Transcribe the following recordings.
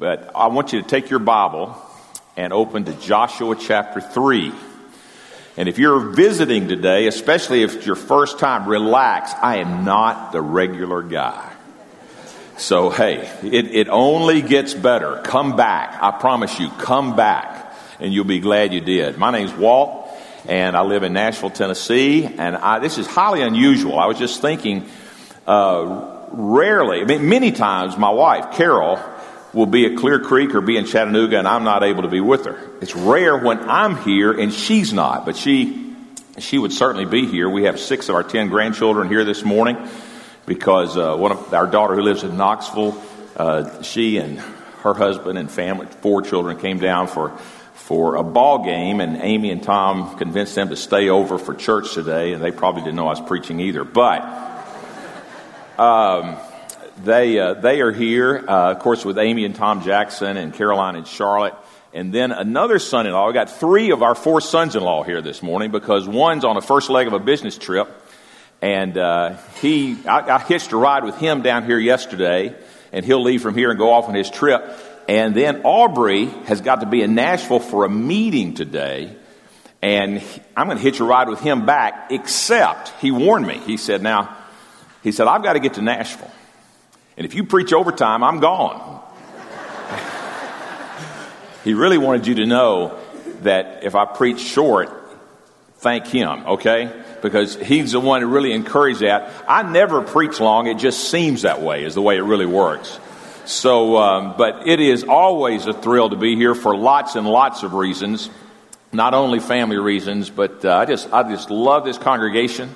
But I want you to take your Bible and open to Joshua chapter 3. And if you're visiting today, especially if it's your first time, relax. I am not the regular guy. So, hey, it, it only gets better. Come back. I promise you, come back. And you'll be glad you did. My name's Walt, and I live in Nashville, Tennessee. And I, this is highly unusual. I was just thinking, uh, rarely, I mean, many times, my wife, Carol, will be at Clear Creek or be in Chattanooga and I'm not able to be with her. It's rare when I'm here and she's not, but she, she would certainly be here. We have six of our ten grandchildren here this morning because uh, one of our daughter who lives in Knoxville, uh, she and her husband and family, four children, came down for for a ball game, and Amy and Tom convinced them to stay over for church today, and they probably didn't know I was preaching either. But um, they, uh, they are here, uh, of course, with Amy and Tom Jackson and Caroline and Charlotte. And then another son in law. We got three of our four sons in law here this morning because one's on the first leg of a business trip. And uh, he, I, I hitched a ride with him down here yesterday, and he'll leave from here and go off on his trip. And then Aubrey has got to be in Nashville for a meeting today. And I'm going to hitch a ride with him back, except he warned me. He said, Now, he said, I've got to get to Nashville. And if you preach overtime, I'm gone. he really wanted you to know that if I preach short, thank him, okay? Because he's the one who really encouraged that. I never preach long, it just seems that way, is the way it really works. So, um, but it is always a thrill to be here for lots and lots of reasons, not only family reasons, but uh, I just I just love this congregation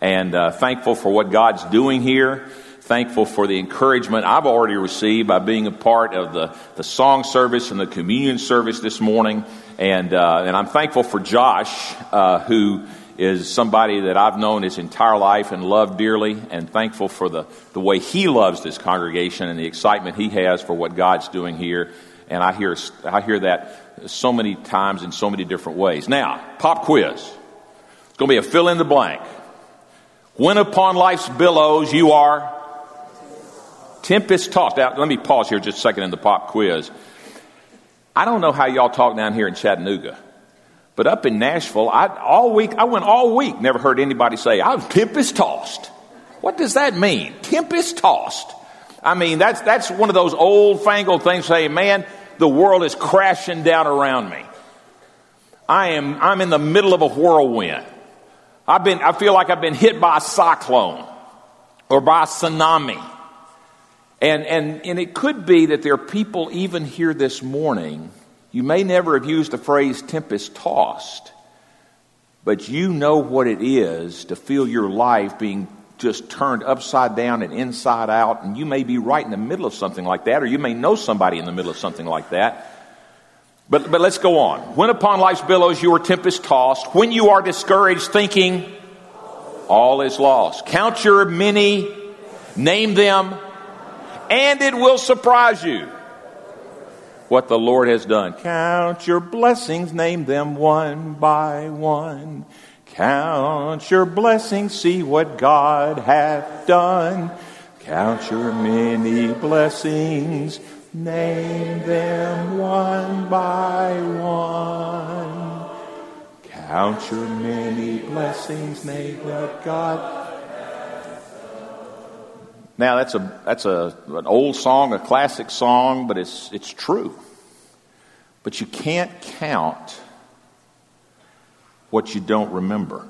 and uh, thankful for what God's doing here thankful for the encouragement I've already received by being a part of the, the song service and the communion service this morning. And, uh, and I'm thankful for Josh, uh, who is somebody that I've known his entire life and loved dearly, and thankful for the, the way he loves this congregation and the excitement he has for what God's doing here. And I hear, I hear that so many times in so many different ways. Now, pop quiz. It's going to be a fill in the blank. When upon life's billows you are Tempest tossed. Now, let me pause here just a second in the pop quiz. I don't know how y'all talk down here in Chattanooga, but up in Nashville, I, all week, I went all week, never heard anybody say, I'm tempest tossed. What does that mean? Tempest tossed. I mean, that's, that's one of those old fangled things saying, man, the world is crashing down around me. I am, I'm in the middle of a whirlwind. I've been, I feel like I've been hit by a cyclone or by a tsunami. And, and, and it could be that there are people even here this morning, you may never have used the phrase tempest tossed, but you know what it is to feel your life being just turned upside down and inside out, and you may be right in the middle of something like that, or you may know somebody in the middle of something like that. But, but let's go on. When upon life's billows you are tempest tossed, when you are discouraged, thinking all is lost, count your many, name them, and it will surprise you what the Lord has done. Count your blessings, name them one by one. Count your blessings, see what God hath done. Count your many blessings, name them one by one. Count your many blessings, name what God now that's a that's a an old song, a classic song, but it's it's true. But you can't count what you don't remember.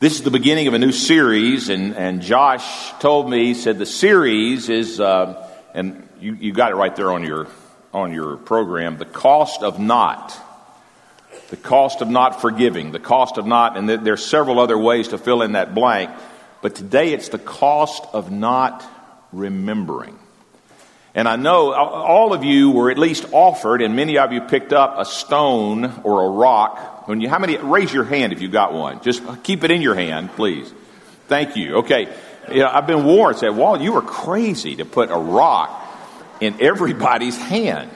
This is the beginning of a new series, and, and Josh told me, he said the series is, uh, and you, you got it right there on your, on your program, the cost of not. The cost of not forgiving, the cost of not, and there's several other ways to fill in that blank. But today it's the cost of not remembering. And I know all of you were at least offered, and many of you picked up a stone or a rock. When you, how many? Raise your hand if you got one. Just keep it in your hand, please. Thank you. Okay. You know, I've been warned. Said, "Walt, you were crazy to put a rock in everybody's hand."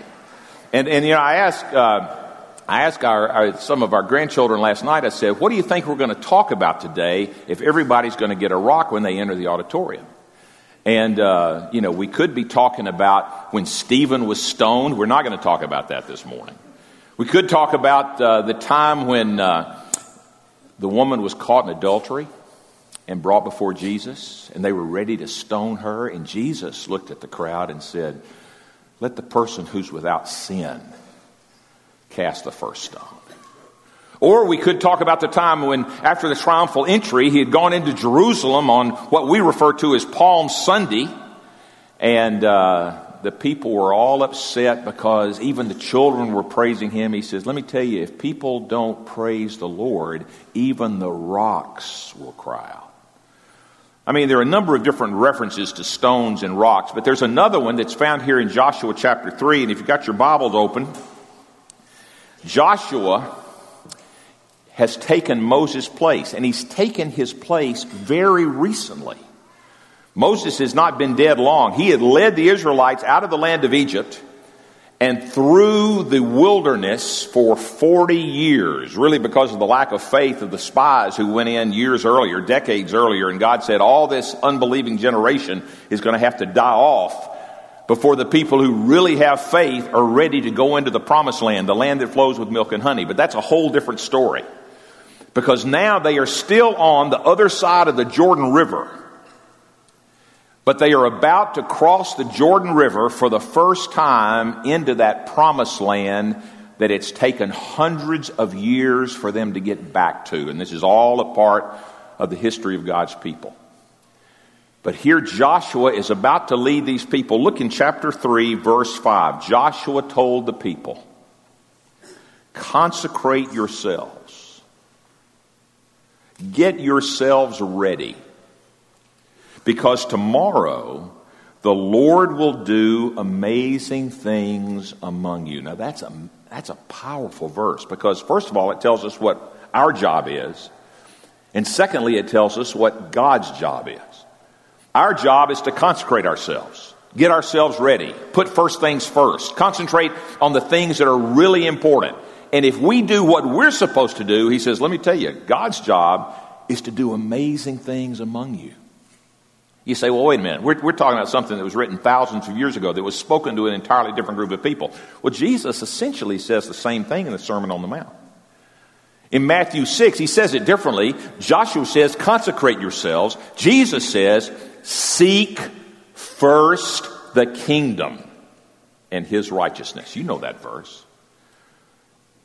And and you know, I asked. Uh, I asked our, our, some of our grandchildren last night, I said, What do you think we're going to talk about today if everybody's going to get a rock when they enter the auditorium? And, uh, you know, we could be talking about when Stephen was stoned. We're not going to talk about that this morning. We could talk about uh, the time when uh, the woman was caught in adultery and brought before Jesus, and they were ready to stone her. And Jesus looked at the crowd and said, Let the person who's without sin cast the first stone. Or we could talk about the time when, after the triumphal entry, he had gone into Jerusalem on what we refer to as Palm Sunday, and uh, the people were all upset because even the children were praising him. He says, Let me tell you, if people don't praise the Lord, even the rocks will cry out. I mean, there are a number of different references to stones and rocks, but there's another one that's found here in Joshua chapter 3. And if you've got your Bibles open, Joshua has taken Moses' place, and he's taken his place very recently. Moses has not been dead long. He had led the Israelites out of the land of Egypt and through the wilderness for 40 years, really because of the lack of faith of the spies who went in years earlier, decades earlier, and God said, all this unbelieving generation is going to have to die off before the people who really have faith are ready to go into the promised land, the land that flows with milk and honey. But that's a whole different story. Because now they are still on the other side of the Jordan River but they are about to cross the Jordan River for the first time into that promised land that it's taken hundreds of years for them to get back to. And this is all a part of the history of God's people. But here Joshua is about to lead these people. Look in chapter 3, verse 5. Joshua told the people, Consecrate yourselves, get yourselves ready because tomorrow the Lord will do amazing things among you. Now that's a, that's a powerful verse because first of all, it tells us what our job is. And secondly, it tells us what God's job is. Our job is to consecrate ourselves, get ourselves ready, put first things first, concentrate on the things that are really important. And if we do what we're supposed to do, he says, let me tell you, God's job is to do amazing things among you. You say, well, wait a minute. We're, we're talking about something that was written thousands of years ago that was spoken to an entirely different group of people. Well, Jesus essentially says the same thing in the Sermon on the Mount. In Matthew 6, he says it differently. Joshua says, consecrate yourselves. Jesus says, seek first the kingdom and his righteousness. You know that verse.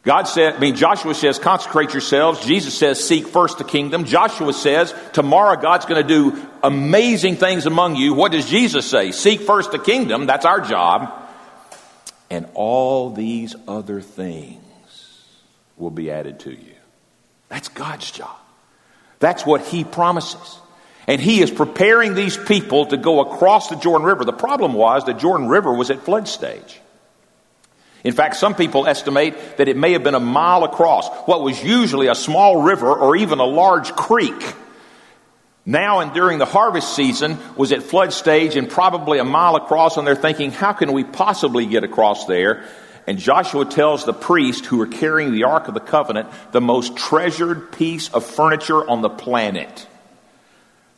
God said, I mean, Joshua says, consecrate yourselves. Jesus says, seek first the kingdom. Joshua says, tomorrow God's going to do amazing things among you. What does Jesus say? Seek first the kingdom. That's our job. And all these other things will be added to you. That's God's job. That's what He promises. And He is preparing these people to go across the Jordan River. The problem was the Jordan River was at flood stage. In fact, some people estimate that it may have been a mile across, what was usually a small river or even a large creek. Now and during the harvest season was at flood stage and probably a mile across, and they're thinking, how can we possibly get across there? And Joshua tells the priest who are carrying the Ark of the Covenant the most treasured piece of furniture on the planet.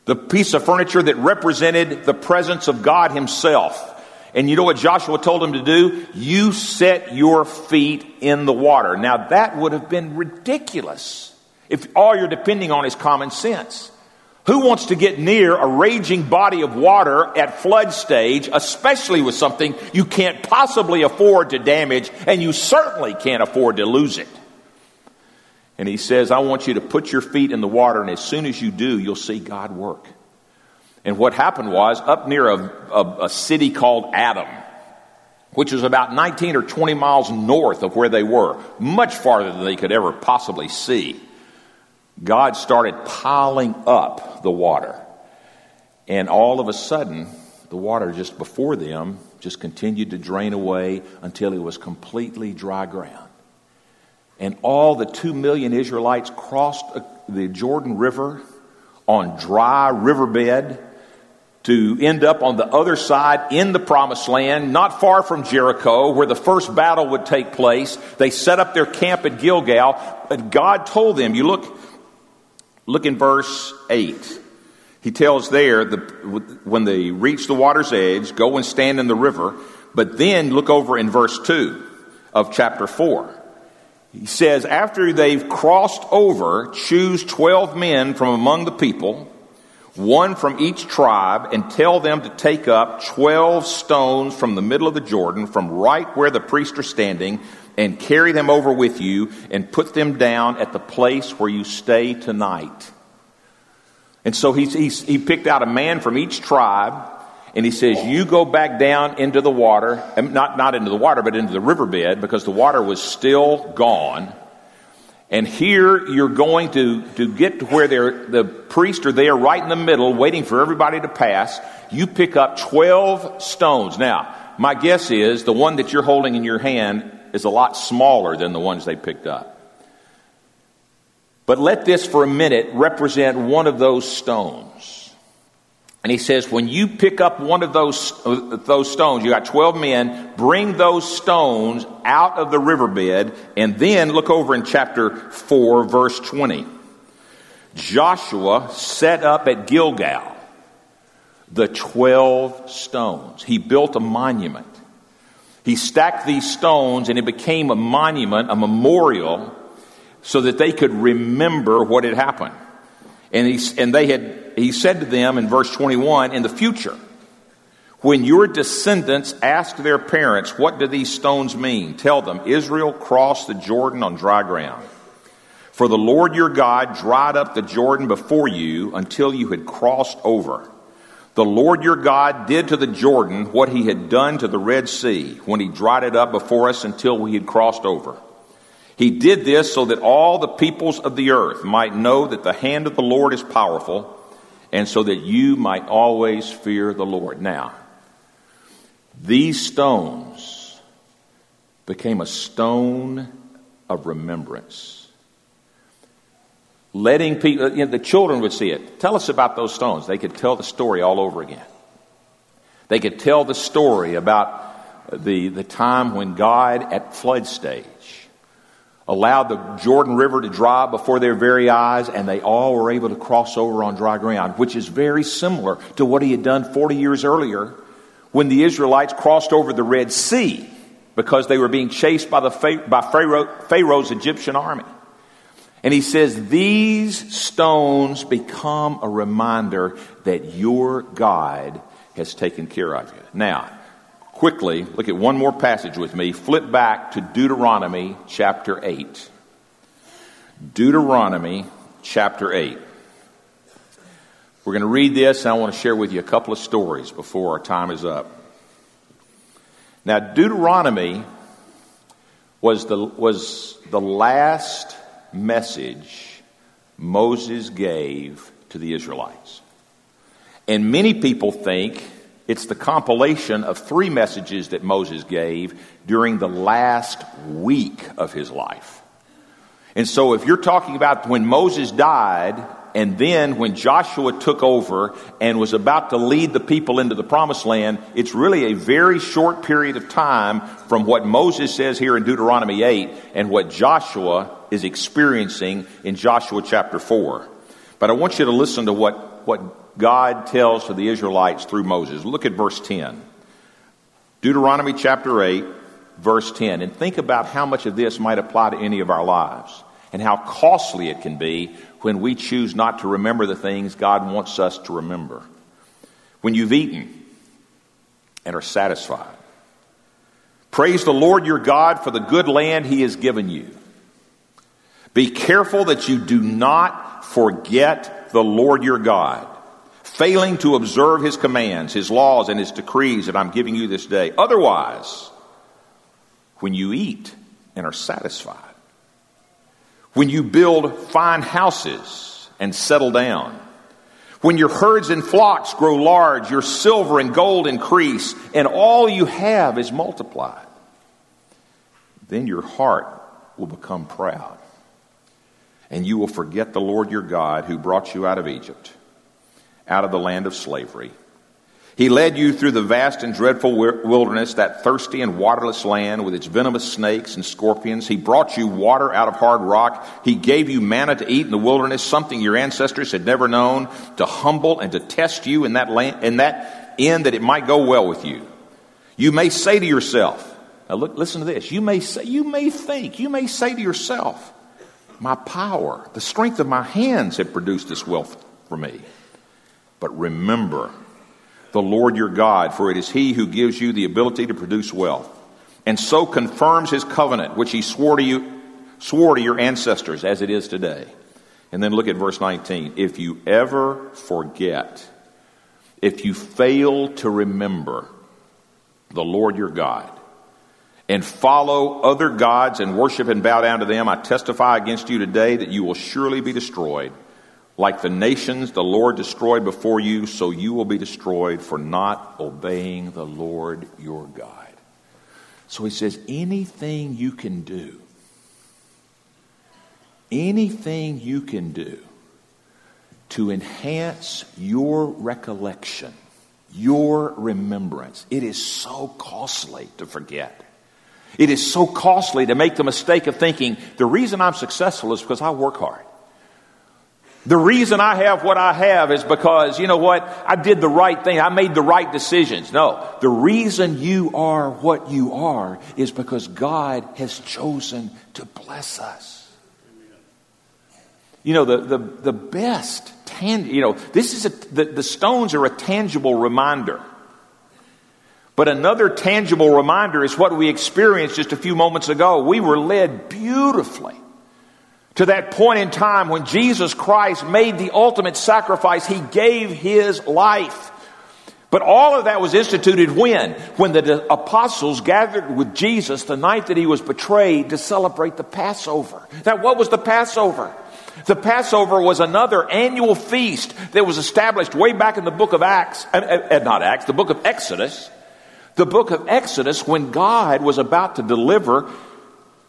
The piece of furniture that represented the presence of God Himself. And you know what Joshua told him to do? You set your feet in the water. Now that would have been ridiculous if all you're depending on is common sense. Who wants to get near a raging body of water at flood stage, especially with something you can't possibly afford to damage and you certainly can't afford to lose it? And he says, I want you to put your feet in the water, and as soon as you do, you'll see God work. And what happened was, up near a, a, a city called Adam, which was about 19 or 20 miles north of where they were, much farther than they could ever possibly see, God started piling up the water. And all of a sudden, the water just before them just continued to drain away until it was completely dry ground. And all the two million Israelites crossed uh, the Jordan River on dry riverbed to end up on the other side in the promised land, not far from Jericho, where the first battle would take place. They set up their camp at Gilgal, but God told them, you look, look in verse 8. He tells there, the, when they reach the water's edge, go and stand in the river. But then look over in verse 2 of chapter 4. He says, after they've crossed over, choose 12 men from among the people, one from each tribe, and tell them to take up 12 stones from the middle of the Jordan, from right where the priests are standing, and carry them over with you, and put them down at the place where you stay tonight. And so he's, he picked out a man from each tribe, and he says, You go back down into the water, not, not into the water, but into the riverbed, because the water was still gone. And here you're going to, to get to where the priests are there right in the middle, waiting for everybody to pass. You pick up 12 stones. Now, my guess is the one that you're holding in your hand is a lot smaller than the ones they picked up. But let this for a minute represent one of those stones. And he says, when you pick up one of those, those stones, you got 12 men, bring those stones out of the riverbed, and then look over in chapter 4, verse 20. Joshua set up at Gilgal the 12 stones. He built a monument. He stacked these stones, and it became a monument, a memorial, so that they could remember what had happened. And, he, and they had, he said to them in verse 21, in the future, when your descendants ask their parents, what do these stones mean? Tell them, Israel crossed the Jordan on dry ground. For the Lord your God dried up the Jordan before you until you had crossed over. The Lord your God did to the Jordan what he had done to the Red Sea when he dried it up before us until we had crossed over. He did this so that all the peoples of the earth might know that the hand of the Lord is powerful, and so that you might always fear the Lord. Now, these stones became a stone of remembrance. Letting people, uh, you know, the children would see it. Tell us about those stones. They could tell the story all over again. They could tell the story about the, the time when God at flood stage allowed the Jordan River to dry before their very eyes, and they all were able to cross over on dry ground, which is very similar to what he had done 40 years earlier when the Israelites crossed over the Red Sea because they were being chased by, the, by Pharaoh, Pharaoh's Egyptian army. And he says, These stones become a reminder that your God has taken care of you. Now, quickly look at one more passage with me. Flip back to Deuteronomy chapter 8. Deuteronomy chapter 8. We're going to read this, and I want to share with you a couple of stories before our time is up. Now, Deuteronomy was the, was the last message Moses gave to the Israelites. And many people think it's the compilation of three messages that Moses gave during the last week of his life. And so if you're talking about when Moses died and then when Joshua took over and was about to lead the people into the promised land, it's really a very short period of time from what Moses says here in Deuteronomy 8 and what Joshua is experiencing in Joshua chapter 4. But I want you to listen to what, what God tells to the Israelites through Moses. Look at verse 10. Deuteronomy chapter 8, verse 10. And think about how much of this might apply to any of our lives and how costly it can be when we choose not to remember the things God wants us to remember. When you've eaten and are satisfied, praise the Lord your God for the good land he has given you. Be careful that you do not forget the Lord your God failing to observe his commands, his laws, and his decrees that I'm giving you this day. Otherwise, when you eat and are satisfied, when you build fine houses and settle down, when your herds and flocks grow large, your silver and gold increase, and all you have is multiplied, then your heart will become proud, and you will forget the Lord your God who brought you out of Egypt out of the land of slavery. He led you through the vast and dreadful wilderness, that thirsty and waterless land with its venomous snakes and scorpions. He brought you water out of hard rock. He gave you manna to eat in the wilderness, something your ancestors had never known, to humble and to test you in that land, in that end that it might go well with you. You may say to yourself, now look, listen to this. You may say, you may think, you may say to yourself, my power, the strength of my hands have produced this wealth for me. But remember, the Lord your God, for it is he who gives you the ability to produce wealth, and so confirms his covenant, which he swore to you, swore to your ancestors as it is today. And then look at verse 19. If you ever forget, if you fail to remember the Lord your God, and follow other gods and worship and bow down to them, I testify against you today that you will surely be destroyed. Like the nations the Lord destroyed before you, so you will be destroyed for not obeying the Lord your God. So he says, anything you can do, anything you can do to enhance your recollection, your remembrance, it is so costly to forget. It is so costly to make the mistake of thinking the reason I'm successful is because I work hard. The reason I have what I have is because, you know what, I did the right thing. I made the right decisions. No, the reason you are what you are is because God has chosen to bless us. You know, the, the, the best, tan- you know, this is a, the, the stones are a tangible reminder. But another tangible reminder is what we experienced just a few moments ago. We were led beautifully to that point in time when Jesus Christ made the ultimate sacrifice. He gave his life. But all of that was instituted when? When the apostles gathered with Jesus the night that he was betrayed to celebrate the Passover. Now, what was the Passover? The Passover was another annual feast that was established way back in the book of Acts, uh, uh, not Acts, the book of Exodus. The book of Exodus, when God was about to deliver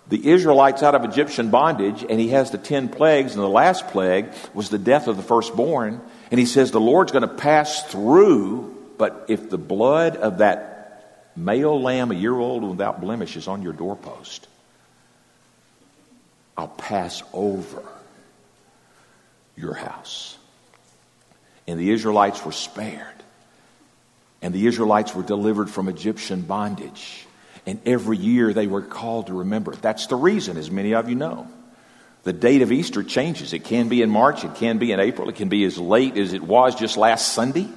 the Israelites out of Egyptian bondage, and he has the ten plagues, and the last plague was the death of the firstborn. And he says, The Lord's going to pass through, but if the blood of that male lamb, a year old without blemish, is on your doorpost, I'll pass over your house. And the Israelites were spared. And the Israelites were delivered from Egyptian bondage. And every year they were called to remember. That's the reason, as many of you know. The date of Easter changes. It can be in March, it can be in April, it can be as late as it was just last Sunday.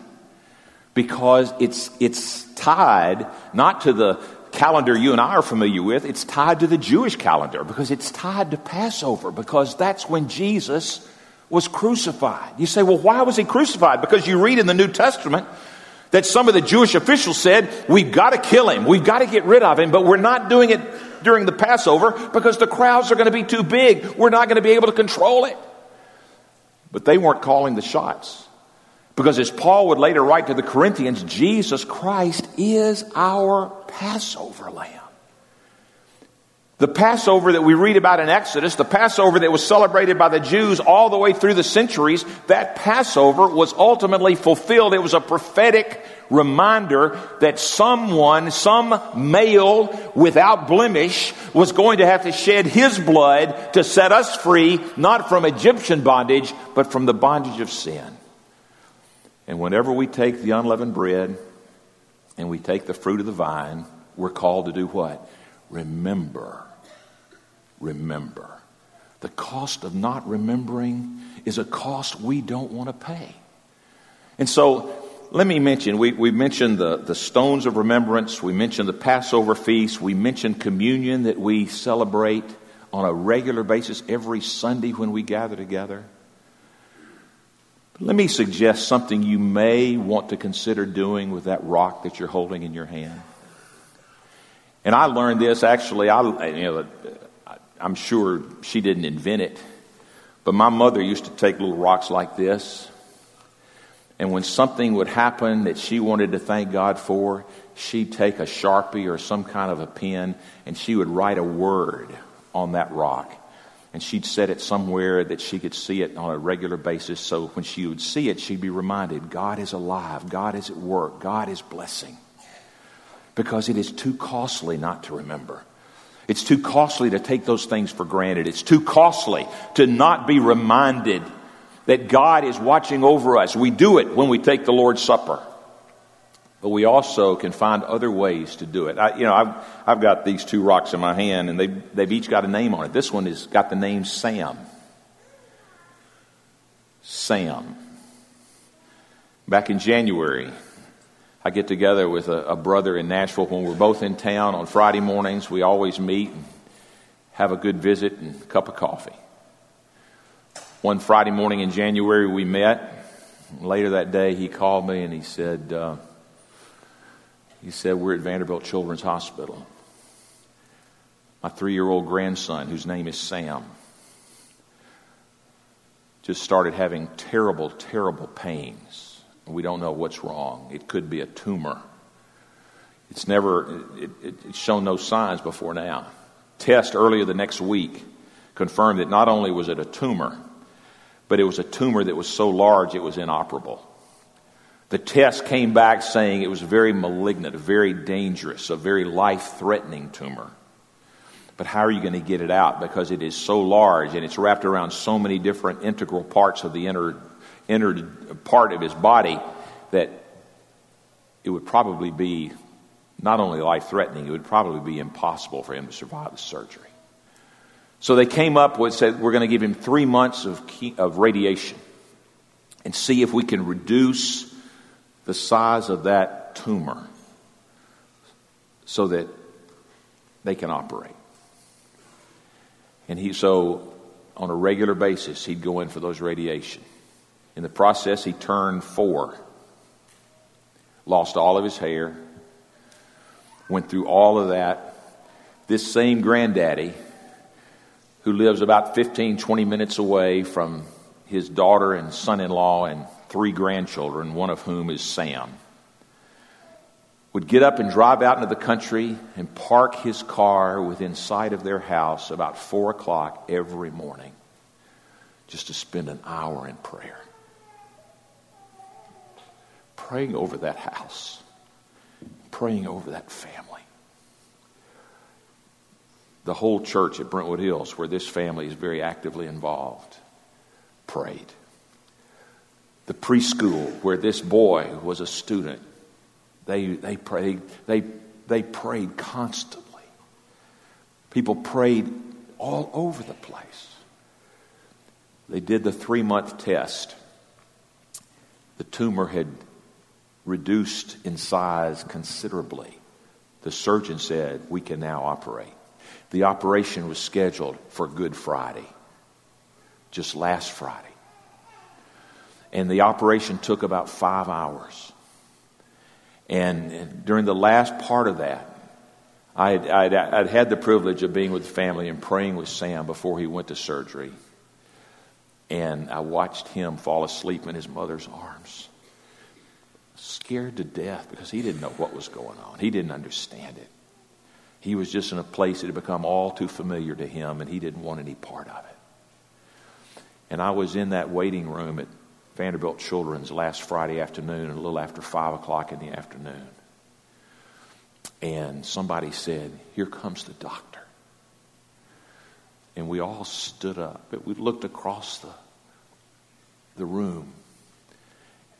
Because it's, it's tied not to the calendar you and I are familiar with, it's tied to the Jewish calendar because it's tied to Passover because that's when Jesus was crucified. You say, well, why was he crucified? Because you read in the New Testament that some of the Jewish officials said, we've got to kill him. We've got to get rid of him, but we're not doing it during the Passover because the crowds are going to be too big. We're not going to be able to control it. But they weren't calling the shots. Because as Paul would later write to the Corinthians, Jesus Christ is our Passover lamb. The Passover that we read about in Exodus, the Passover that was celebrated by the Jews all the way through the centuries, that Passover was ultimately fulfilled. It was a prophetic reminder that someone, some male without blemish, was going to have to shed his blood to set us free, not from Egyptian bondage, but from the bondage of sin. And whenever we take the unleavened bread and we take the fruit of the vine, we're called to do what? Remember remember. The cost of not remembering is a cost we don't want to pay. And so, let me mention we, we mentioned the, the stones of remembrance, we mentioned the Passover feast, we mentioned communion that we celebrate on a regular basis every Sunday when we gather together. Let me suggest something you may want to consider doing with that rock that you're holding in your hand. And I learned this actually. I, you know, I'm sure she didn't invent it, but my mother used to take little rocks like this. And when something would happen that she wanted to thank God for, she'd take a sharpie or some kind of a pen and she would write a word on that rock. and she'd set it somewhere that she could see it on a regular basis. So when she would see it, she'd be reminded God is alive, God is at work, God is blessing. Because it is too costly not to remember. It's too costly to take those things for granted. It's too costly to not be reminded that God is watching over us. We do it when we take the Lord's Supper. But we also can find other ways to do it. I, you know, I've, I've got these two rocks in my hand, and they've, they've each got a name on it. This one has got the name Sam. Sam. Back in January, I get together with a, a, brother in Nashville when we're both in town on Friday mornings. We always meet and have a good visit and a cup of coffee. One Friday morning in January, we met. Later that day, he called me and he said, uh, he said, We're at Vanderbilt Children's Hospital. My three year old grandson, whose name is Sam, just started having terrible, terrible pains. We don't know what's wrong. It could be a tumor. It's never, it, it, it's shown no signs before now. Test earlier the next week confirmed that not only was it a tumor, but it was a tumor that was so large it was inoperable. The test came back saying it was very malignant, very dangerous, a very life threatening tumor. But how are you going to get it out? Because it is so large and it's wrapped around so many different integral parts of the inner, inner part of his body that it would probably be not only life threatening, it would probably be impossible for him to survive the surgery. So they came up with said we're going to give him three months of, key, of radiation and see if we can reduce the size of that tumor so that they can operate. And he, so on a regular basis, he'd go in for those radiation. In the process, he turned four, lost all of his hair, went through all of that. This same granddaddy, who lives about 15, 20 minutes away from his daughter and son in law and three grandchildren, one of whom is Sam, would get up and drive out into the country and park his car within sight of their house about four o'clock every morning just to spend an hour in prayer. Praying over that house, praying over that family. The whole church at Brentwood Hills, where this family is very actively involved, prayed the preschool where this boy was a student. They, they, prayed, they, they prayed constantly. People prayed all over the place. They did the three month test. The tumor had reduced in size considerably. The surgeon said, We can now operate. The operation was scheduled for Good Friday, just last Friday and the operation took about five hours. And during the last part of that, I had, I'd, I'd had the privilege of being with the family and praying with Sam before he went to surgery. And I watched him fall asleep in his mother's arms, scared to death because he didn't know what was going on. He didn't understand it. He was just in a place that had become all too familiar to him, and he didn't want any part of it. And I was in that waiting room at Vanderbilt Children's last Friday afternoon, a little after 5 o'clock in the afternoon. And somebody said, Here comes the doctor. And we all stood up. But we looked across the, the room.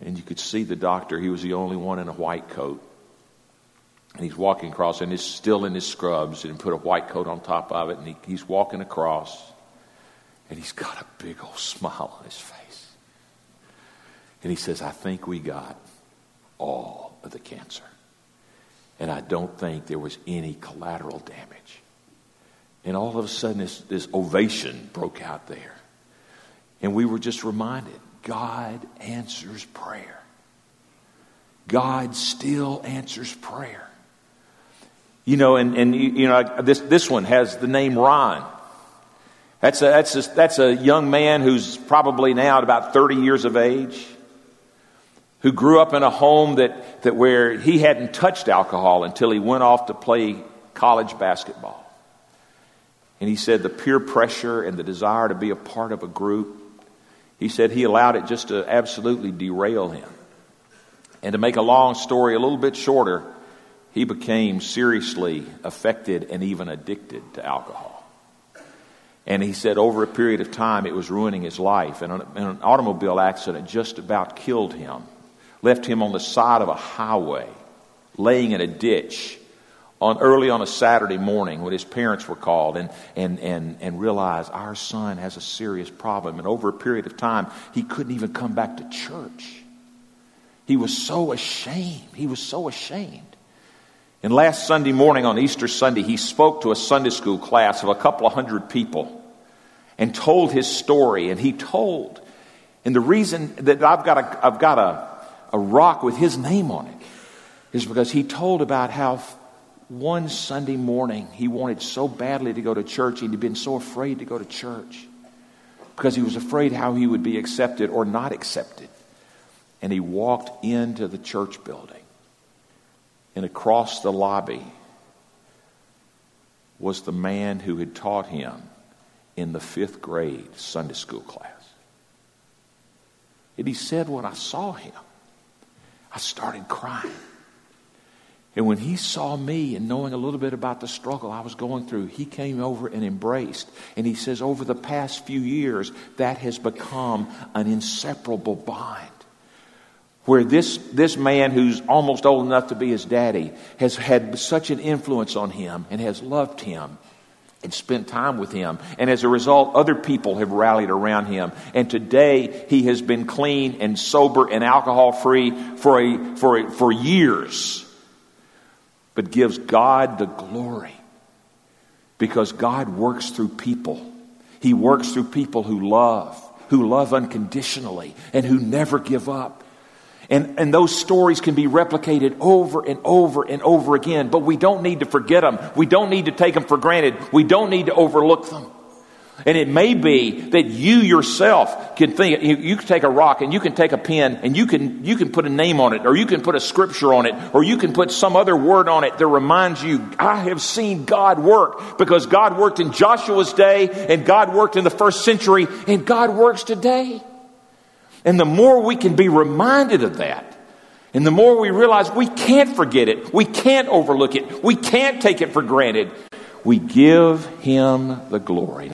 And you could see the doctor. He was the only one in a white coat. And he's walking across, and he's still in his scrubs, and put a white coat on top of it. And he, he's walking across, and he's got a big old smile on his face. And he says, I think we got all of the cancer. And I don't think there was any collateral damage. And all of a sudden, this, this ovation broke out there. And we were just reminded God answers prayer. God still answers prayer. You know, and, and you know, this, this one has the name Ron. That's a, that's, a, that's a young man who's probably now at about 30 years of age who grew up in a home that, that where he hadn't touched alcohol until he went off to play college basketball. And he said the peer pressure and the desire to be a part of a group, he said he allowed it just to absolutely derail him. And to make a long story a little bit shorter, he became seriously affected and even addicted to alcohol. And he said over a period of time it was ruining his life. And an, automobile accident just about killed him, left him on the side of a highway, laying in a ditch on early on a Saturday morning when his parents were called and, and, and, and realized our son has a serious problem. And over a period of time, he couldn't even come back to church. He was so ashamed. He was so ashamed. And last Sunday morning on Easter Sunday, he spoke to a Sunday school class of a couple of hundred people and told his story. And he told, and the reason that I've got a, I've got a, a rock with his name on it is because he told about how one Sunday morning, he wanted so badly to go to church, he'd been so afraid to go to church because he was afraid how he would be accepted or not accepted. And he walked into the church building, and across the lobby was the man who had taught him in the fifth grade Sunday school class. And he said, When I saw him, I started crying. And when he saw me and knowing a little bit about the struggle I was going through, he came over and embraced. And he says, over the past few years, that has become an inseparable bond. Where this, this man who's almost old enough to be his daddy has had such an influence on him and has loved him and spent time with him. And as a result, other people have rallied around him. And today, he has been clean and sober and alcohol free for, a, for, a, for years but gives God the glory because God works through people. He works through people who love, who love unconditionally, and who never give up. And, and those stories can be replicated over and over and over again, but we don't need to forget them. We don't need to take them for granted. We don't need to overlook them. And it may be that you yourself can think, you can take a rock and you can take a pen and you can, you can put a name on it or you can put a scripture on it or you can put some other word on it that reminds you, I have seen God work because God worked in Joshua's day and God worked in the first century and God works today. And the more we can be reminded of that, and the more we realize we can't forget it, we can't overlook it, we can't take it for granted, we give Him the glory.